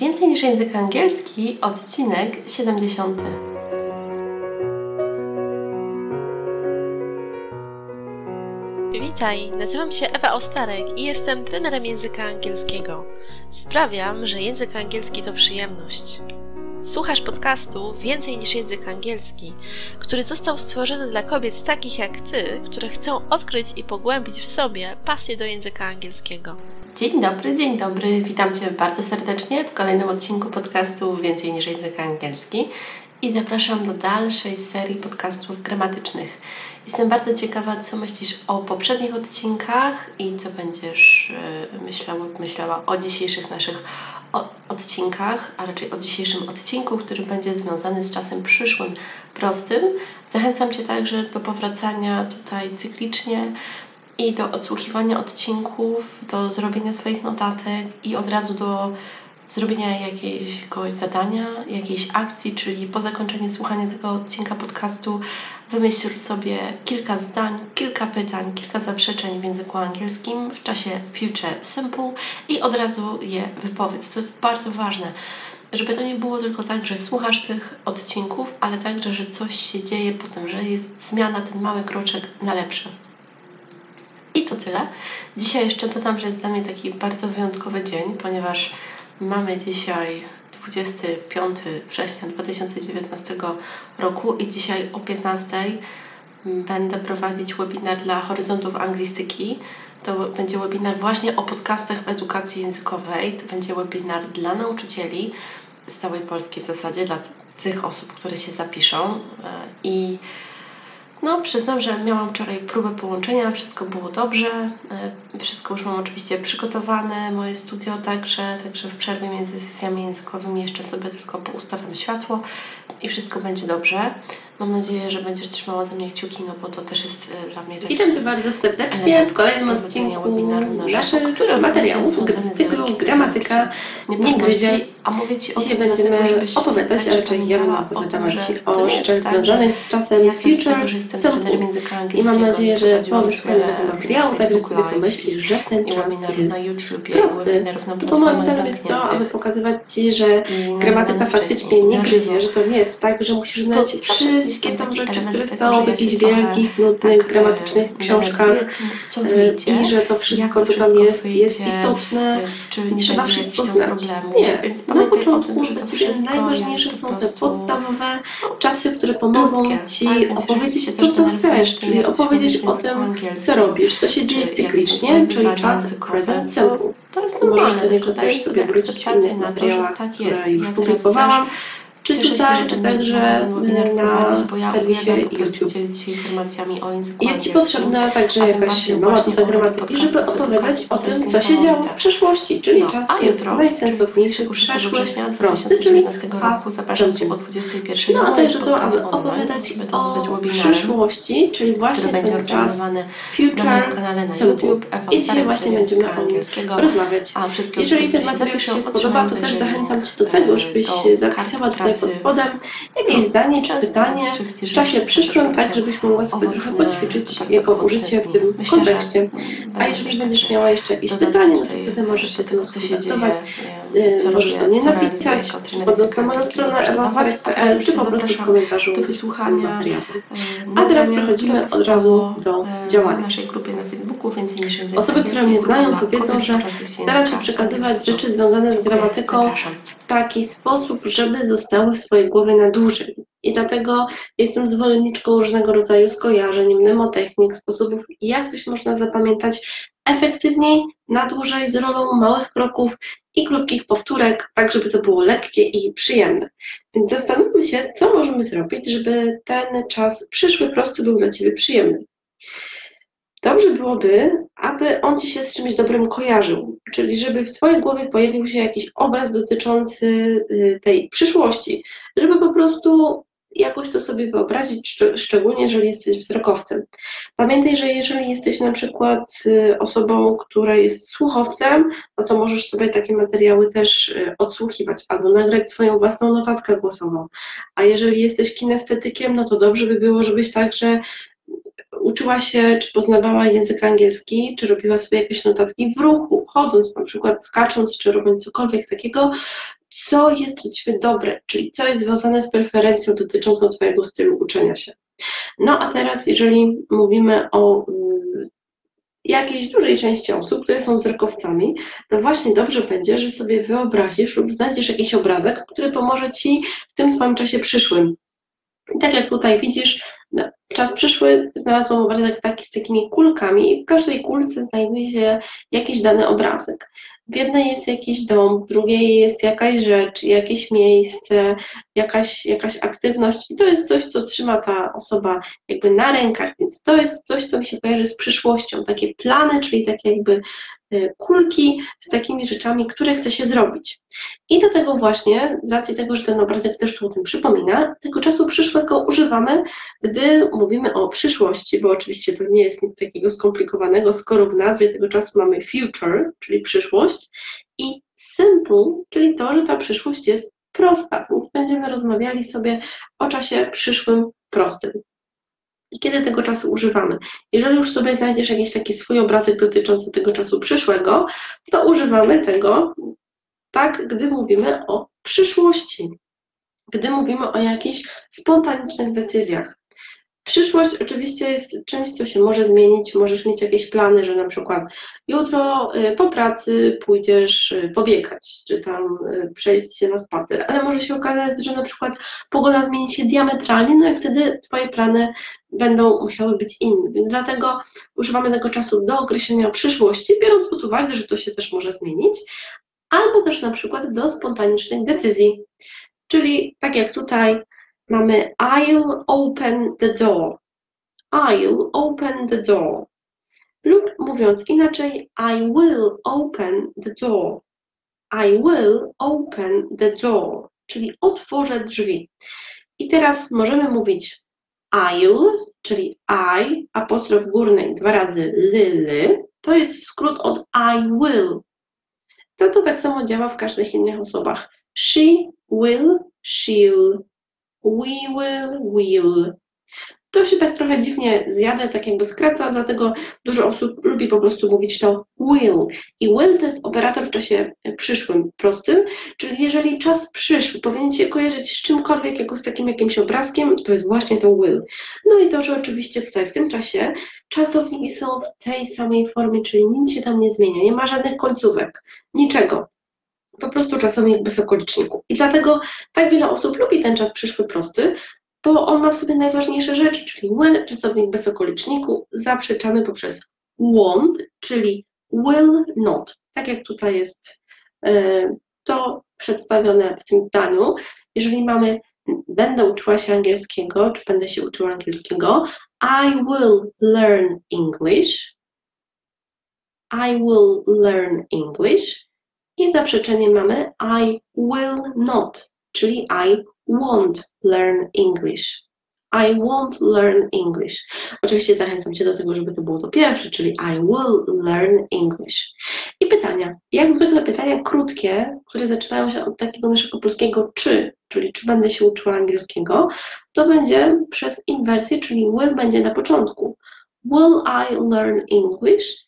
Więcej niż język angielski, odcinek 70. Witaj, nazywam się Ewa Ostarek i jestem trenerem języka angielskiego. Sprawiam, że język angielski to przyjemność. Słuchasz podcastu Więcej niż język angielski, który został stworzony dla kobiet takich jak ty, które chcą odkryć i pogłębić w sobie pasję do języka angielskiego. Dzień dobry, dzień dobry. Witam Cię bardzo serdecznie w kolejnym odcinku podcastu Więcej niż język angielski i zapraszam do dalszej serii podcastów gramatycznych. Jestem bardzo ciekawa, co myślisz o poprzednich odcinkach i co będziesz e, myślała, myślała o dzisiejszych naszych odcinkach, a raczej o dzisiejszym odcinku, który będzie związany z czasem przyszłym, prostym. Zachęcam Cię także do powracania tutaj cyklicznie i do odsłuchiwania odcinków, do zrobienia swoich notatek i od razu do zrobienia jakiegoś zadania, jakiejś akcji, czyli po zakończeniu słuchania tego odcinka podcastu wymyśl sobie kilka zdań, kilka pytań, kilka zaprzeczeń w języku angielskim w czasie future simple i od razu je wypowiedz. To jest bardzo ważne, żeby to nie było tylko tak, że słuchasz tych odcinków, ale także, że coś się dzieje potem, że jest zmiana, ten mały kroczek na lepsze. I to tyle. Dzisiaj jeszcze dodam, że jest dla mnie taki bardzo wyjątkowy dzień, ponieważ mamy dzisiaj 25 września 2019 roku i dzisiaj o 15 będę prowadzić webinar dla Horyzontów Anglistyki. To będzie webinar właśnie o podcastach w edukacji językowej. To będzie webinar dla nauczycieli z całej Polski w zasadzie, dla tych osób, które się zapiszą. E, I no, przyznam, że miałam wczoraj próbę połączenia, wszystko było dobrze. E, wszystko już mam oczywiście przygotowane, moje studio także, także w przerwie między sesjami językowymi jeszcze sobie tylko poustawiam światło i wszystko będzie dobrze. Mam nadzieję, że będziesz trzymała ze mnie kciuki, no bo to też jest e, dla mnie Witam Cię bardzo serdecznie w kolejnym odcinku naszego materiału z cyklu Gramatyka nie gryzie. A mówię Ci o Dzisiaj tym, będziemy opowiadać, a raczej ja będę opowiadać o rzeczach tak, związanych z czasem future I mam nadzieję, że po wysłuchaniu tego materiału także sobie pomyślisz, że ten czas jest prosty. Bo moim celem jest to, aby pokazywać Ci, że gramatyka faktycznie nie gryzie, że to nie jest tak, że musisz znać wszystkie tam rzeczy, które są w jakichś wielkich, nudnych, gramatycznych książkach i że to wszystko, co tam jest, jest istotne i trzeba wszystko znać. Nie, na początku Ciebie najważniejsze są te podstawowe czasy, które pomogą Ci opowiedzieć to, co chcesz, czyli opowiedzieć o tym, co robisz. To się dzieje cyklicznie, czyli czas present simple. To jest normalne. Do niego też sobie wrócić w innych materiałach, które już publikowałam czy Cieszę tutaj, się, czy także na serwisie YouTube. Jest Ci potrzebna także jakaś mała doza gramatyki, żeby opowiadać o tym, co się działo w przeszłości, czyli czas jest najsensowniejszy, przeszły, prosty, czyli past simple. No a także to, aby opowiadać o przyszłości, czyli właśnie ten czas future simple. I dzisiaj właśnie będziemy o nim rozmawiać. Jeżeli ten materiał Ci się spodoba, to też zachęcam Cię do tego, żebyś zapisała tutaj pod spodem. Jakieś zdanie czy pytanie w czasie przyszłym, tak żebyś mogła sobie trochę poćwiczyć jego użycie w tym kontekście. A jeżeli będziesz miała jeszcze jakieś pytanie, no to wtedy możesz się tego skontaktować, y, możesz do mnie napisać, wchodząc na stronę ewastarek.pl, czy po prostu w komentarzu do wysłuchania materiału. A teraz przechodzimy od razu do działania. Osoby, które mnie znają, to wiedzą, że staram się przekazywać rzeczy związane z gramatyką w taki sposób, żeby zostały w swojej głowie na dłużej. I dlatego jestem zwolenniczką różnego rodzaju skojarzeń, mnemotechnik, sposobów, jak coś można zapamiętać efektywniej, na dłużej, z rolą małych kroków i krótkich powtórek, tak żeby to było lekkie i przyjemne. Więc zastanówmy się, co możemy zrobić, żeby ten czas przyszły prosty był dla Ciebie przyjemny. Dobrze byłoby, aby on Ci się z czymś dobrym kojarzył, czyli żeby w Twojej głowie pojawił się jakiś obraz dotyczący y, tej przyszłości, żeby po prostu jakoś to sobie wyobrazić, szczególnie jeżeli jesteś wzrokowcem. Pamiętaj, że jeżeli jesteś na przykład y, osobą, która jest słuchowcem, no to możesz sobie takie materiały też y, odsłuchiwać albo nagrać swoją własną notatkę głosową. A jeżeli jesteś kinestetykiem, no to dobrze by było, żebyś także uczyła się, czy poznawała język angielski, czy robiła sobie jakieś notatki w ruchu, chodząc na przykład, skacząc, czy robiąc cokolwiek takiego, co jest dla Ciebie dobre, czyli co jest związane z preferencją dotyczącą Twojego stylu uczenia się. No a teraz, jeżeli mówimy o mm, jakiejś dużej części osób, które są wzrokowcami, to właśnie dobrze będzie, że sobie wyobrazisz lub znajdziesz jakiś obrazek, który pomoże Ci w tym swoim czasie przyszłym. I tak jak tutaj widzisz, czas przyszły znalazłam obrazek taki z takimi kulkami i w każdej kulce znajduje się jakiś dany obrazek. W jednej jest jakiś dom, w drugiej jest jakaś rzecz, jakieś miejsce, jakaś, jakaś aktywność i to jest coś, co trzyma ta osoba jakby na rękach, więc to jest coś, co mi się kojarzy z przyszłością, takie plany, czyli takie jakby Y, kulki z takimi rzeczami, które chce się zrobić. I do tego właśnie, z racji tego, że ten obrazek też tu o tym przypomina, tego czasu przyszłego używamy, gdy mówimy o przyszłości, bo oczywiście to nie jest nic takiego skomplikowanego, skoro w nazwie tego czasu mamy future, czyli przyszłość, i simple, czyli to, że ta przyszłość jest prosta, więc będziemy rozmawiali sobie o czasie przyszłym prostym i kiedy tego czasu używamy. Jeżeli już sobie znajdziesz jakiś taki swój obrazek dotyczący tego czasu przyszłego, to używamy tego tak, gdy mówimy o przyszłości, gdy mówimy o jakichś spontanicznych decyzjach. Przyszłość oczywiście jest czymś, co się może zmienić. Możesz mieć jakieś plany, że na przykład jutro y, po pracy pójdziesz y, pobiegać, czy tam y, przejść się na spacer, ale może się okazać, że na przykład pogoda zmieni się diametralnie, no i wtedy Twoje plany będą musiały być inne. Więc dlatego używamy tego czasu do określenia przyszłości, biorąc pod uwagę, że to się też może zmienić, albo też na przykład do spontanicznych decyzji. Czyli tak jak tutaj mamy I'll open the door. I'll open the door. Lub mówiąc inaczej, I will open the door. I will open the door, czyli otworzę drzwi. I teraz możemy mówić I'll, czyli I, apostrof górnej dwa razy ly, to jest skrót od I will. To to tak samo działa w każdych innych osobach. She will, she'll, we will, will. To się tak trochę dziwnie zjada, tak jakby skraca, dlatego dużo osób lubi po prostu mówić to will. I will to jest operator w czasie przyszłym, prostym, czyli jeżeli czas przyszły powinien się kojarzyć z czymkolwiek, jako z takim jakimś obrazkiem, to jest właśnie to will. No i to, że oczywiście tutaj w tym czasie czasowniki są w tej samej formie, czyli nic się tam nie zmienia, nie ma żadnych końcówek, niczego po prostu czasownik bez okoliczników. I dlatego tak wiele osób lubi ten czas przyszły prosty, bo on ma w sobie najważniejsze rzeczy, czyli will, czasownik bez okoliczniku, zaprzeczamy poprzez won't, czyli will not. Tak jak tutaj jest e, to przedstawione w tym zdaniu. Jeżeli mamy będę uczyła się angielskiego, czy będę się uczyła angielskiego, I will learn English. I will learn English. I zaprzeczenie mamy I will not, czyli I won't learn English. I won't learn English. Oczywiście zachęcam Cię do tego, żeby to było to pierwsze, czyli I will learn English. I pytania. Jak zwykle pytania krótkie, które zaczynają się od takiego naszego polskiego czy, czyli czy będę się uczyła angielskiego, to będzie przez inwersję, czyli will będzie na początku. Will I learn English?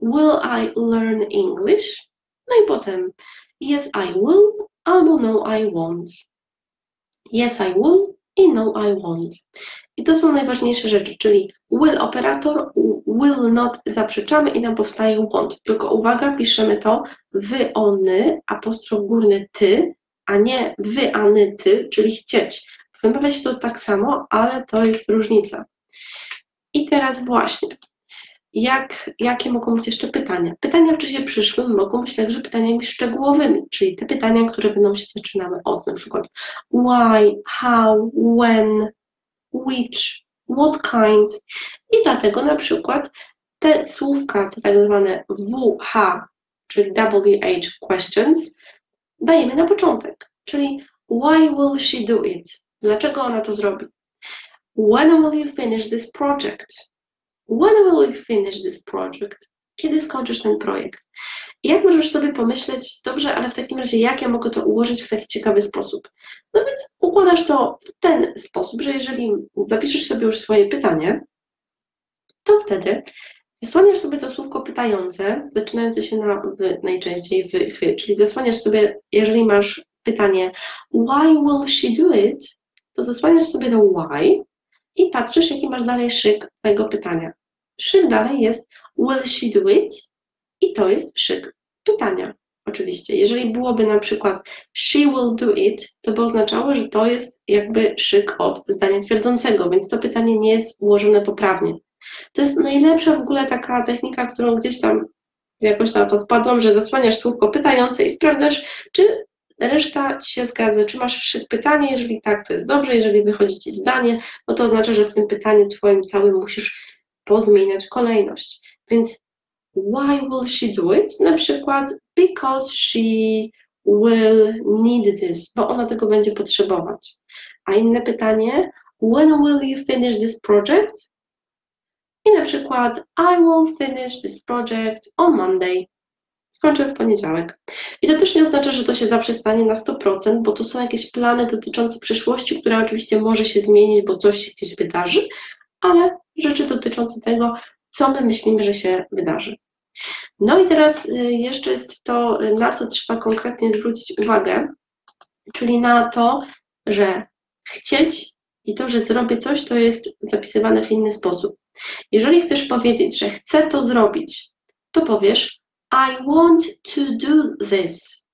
Will I learn English? No i potem yes I will albo no I won't. Yes I will i no I won't. I to są najważniejsze rzeczy, czyli will operator, will not zaprzeczamy i nam powstaje won't. Tylko uwaga, piszemy to wy, ony, apostrof górny ty, a nie wy, any, ty, czyli chcieć. Wymawia się to tak samo, ale to jest różnica. I teraz właśnie, jak, jakie mogą być jeszcze pytania? Pytania w czasie przyszłym mogą być także pytaniami szczegółowymi, czyli te pytania, które będą się zaczynały od na przykład why, how, when, which, what kind. I dlatego na przykład te słówka, te tak zwane WH, czyli WH questions, dajemy na początek, czyli why will she do it? Dlaczego ona to zrobi? When will you finish this project? When will you finish this project? Kiedy skończysz ten projekt? I jak możesz sobie pomyśleć, dobrze, ale w takim razie jak ja mogę to ułożyć w taki ciekawy sposób? No więc układasz to w ten sposób, że jeżeli zapiszesz sobie już swoje pytanie, to wtedy zasłaniasz sobie to słówko pytające, zaczynające się na w, najczęściej w chy, czyli zasłaniasz sobie, jeżeli masz pytanie why will she do it, to zasłaniasz sobie do why i patrzysz, jaki masz dalej szyk twojego pytania. Szyk dalej jest will she do it i to jest szyk pytania. Oczywiście, jeżeli byłoby na przykład she will do it, to by oznaczało, że to jest jakby szyk od zdania twierdzącego, więc to pytanie nie jest ułożone poprawnie. To jest najlepsza w ogóle taka technika, którą gdzieś tam jakoś na to wpadłam, że zasłaniasz słówko pytające i sprawdzasz, czy reszta ci się zgadza, czy masz szyk pytanie, jeżeli tak, to jest dobrze, jeżeli wychodzi ci zdanie, no to oznacza, że w tym pytaniu twoim całym musisz pozmieniać kolejność. Więc why will she do it? Na przykład because she will need this, bo ona tego będzie potrzebować. A inne pytanie, when will you finish this project? I na przykład I will finish this project on Monday. Skończę w poniedziałek. I to też nie oznacza, że to się zaprzestanie na 100%, bo to są jakieś plany dotyczące przyszłości, które oczywiście może się zmienić, bo coś się gdzieś wydarzy, ale rzeczy dotyczące tego, co my myślimy, że się wydarzy. No i teraz y, jeszcze jest to, na co trzeba konkretnie zwrócić uwagę, czyli na to, że chcieć i to, że zrobię coś, to jest zapisywane w inny sposób. Jeżeli chcesz powiedzieć, że chcę to zrobić, to powiesz I want to do this.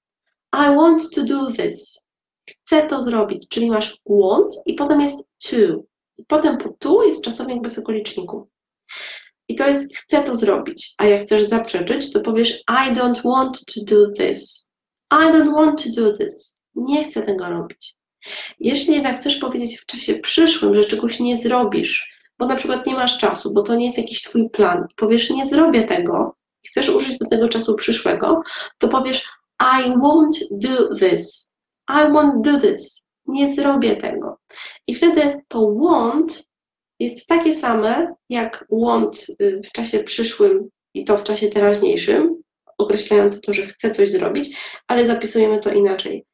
I want to do this. Chcę to zrobić, czyli masz want i potem jest to. I potem po to jest czasownik bez okoliczników. I to jest chcę to zrobić, a jak chcesz zaprzeczyć, to powiesz I don't want to do this. I don't want to do this. Nie chcę tego robić. Jeśli jednak chcesz powiedzieć w czasie przyszłym, że czegoś nie zrobisz, bo na przykład nie masz czasu, bo to nie jest jakiś twój plan, powiesz nie zrobię tego, chcesz użyć do tego czasu przyszłego, to powiesz I won't do this. I won't do this. Nie zrobię tego. I wtedy to won't jest takie same jak want y, w czasie przyszłym i to w czasie teraźniejszym, określające to, że chcę coś zrobić, ale zapisujemy to inaczej.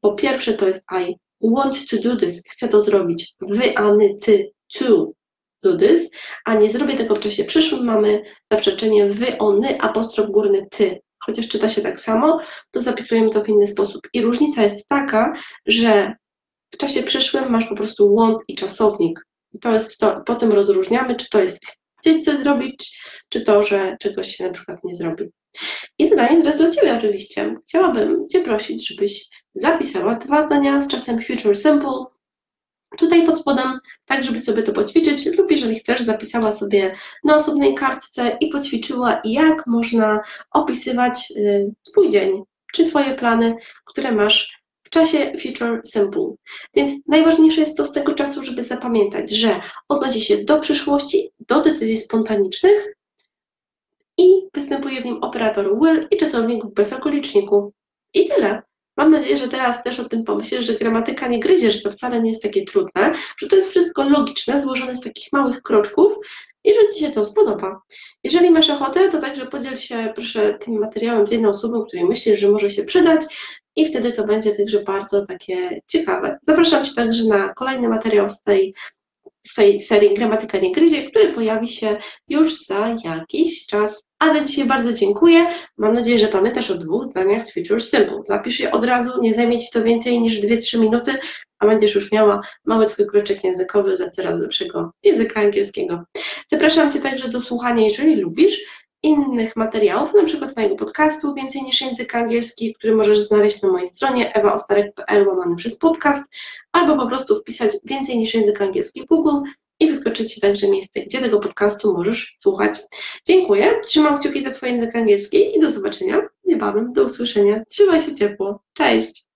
Po pierwsze to jest I want to do this, chcę to zrobić. Wy, any, ty, to do this, a nie zrobię tego w czasie przyszłym, mamy zaprzeczenie wy, ony, apostrof górny ty. Chociaż czyta się tak samo, to zapisujemy to w inny sposób. I różnica jest taka, że w czasie przyszłym masz po prostu want i czasownik. I to jest to, potem rozróżniamy, czy to jest chcieć coś zrobić, czy to, że czegoś się na przykład nie zrobi. I zadanie teraz dla Ciebie oczywiście. Chciałabym Cię prosić, żebyś zapisała dwa zdania z czasem future simple. Tutaj pod spodem, tak żeby sobie to poćwiczyć, lub jeżeli chcesz, zapisała sobie na osobnej kartce i poćwiczyła, jak można opisywać y, Twój dzień, czy Twoje plany, które masz czasie future simple. Więc najważniejsze jest to z tego czasu, żeby zapamiętać, że odnosi się do przyszłości, do decyzji spontanicznych, i występuje w nim operator will i czasowników bez okoliczników. I tyle. Mam nadzieję, że teraz też o tym pomyślisz, że gramatyka nie gryzie, że to wcale nie jest takie trudne, że to jest wszystko logiczne, złożone z takich małych kroczków i że Ci się to spodoba. Jeżeli masz ochotę, to także podziel się proszę tym materiałem z jedną osobą, której myślisz, że może się przydać i wtedy to będzie także bardzo takie ciekawe. Zapraszam Cię także na kolejny materiał z tej z tej serii Gramatyka nie gryzie, który pojawi się już za jakiś czas. A za dzisiaj bardzo dziękuję. Mam nadzieję, że pamiętasz o dwóch zdaniach z Future Simple. Zapisz je od razu, nie zajmie Ci to więcej niż 2-3 minuty, a będziesz już miała mały Twój kroczek językowy za coraz lepszego języka angielskiego. Zapraszam Cię także do słuchania, jeżeli lubisz innych materiałów, na przykład Twojego podcastu Więcej niż język angielski, który możesz znaleźć na mojej stronie ewaostarek.pl łamany przez podcast, albo po prostu wpisać Więcej niż język angielski w Google i wyskoczy Ci także miejsce, gdzie tego podcastu możesz słuchać. Dziękuję, trzymam kciuki za Twój język angielski i do zobaczenia niebawem, do usłyszenia. Trzymaj się ciepło, cześć!